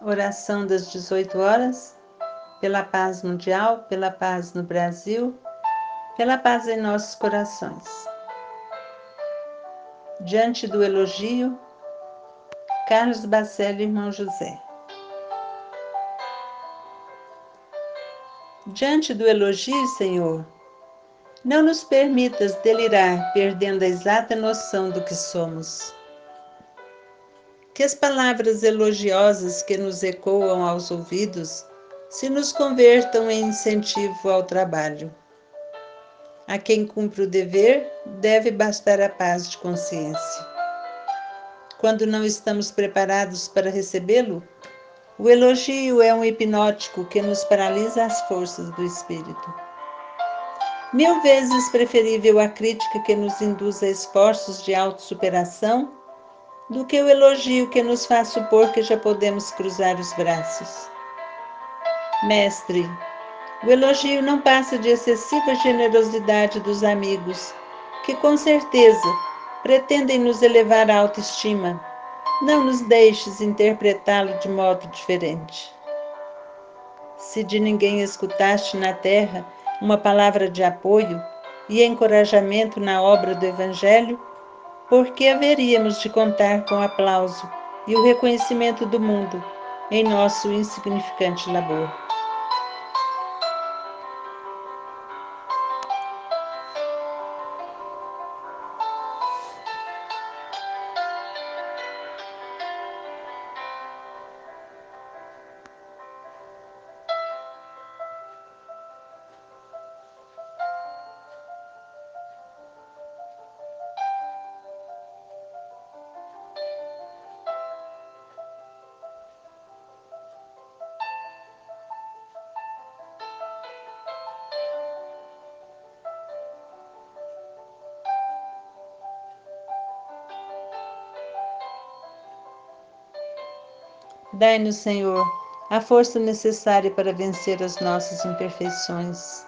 Oração das 18 horas, pela paz mundial, pela paz no Brasil, pela paz em nossos corações. Diante do elogio, Carlos Bacelli, irmão José. Diante do elogio, Senhor, não nos permitas delirar, perdendo a exata noção do que somos que as palavras elogiosas que nos ecoam aos ouvidos se nos convertam em incentivo ao trabalho. A quem cumpre o dever, deve bastar a paz de consciência. Quando não estamos preparados para recebê-lo, o elogio é um hipnótico que nos paralisa as forças do espírito. Mil vezes preferível a crítica que nos induz a esforços de autossuperação do que o elogio que nos faz supor que já podemos cruzar os braços. Mestre, o elogio não passa de excessiva generosidade dos amigos, que com certeza pretendem nos elevar a autoestima. Não nos deixes interpretá-lo de modo diferente. Se de ninguém escutaste na terra uma palavra de apoio e encorajamento na obra do Evangelho, porque haveríamos de contar com o aplauso e o reconhecimento do mundo em nosso insignificante labor. Dai-nos, Senhor, a força necessária para vencer as nossas imperfeições.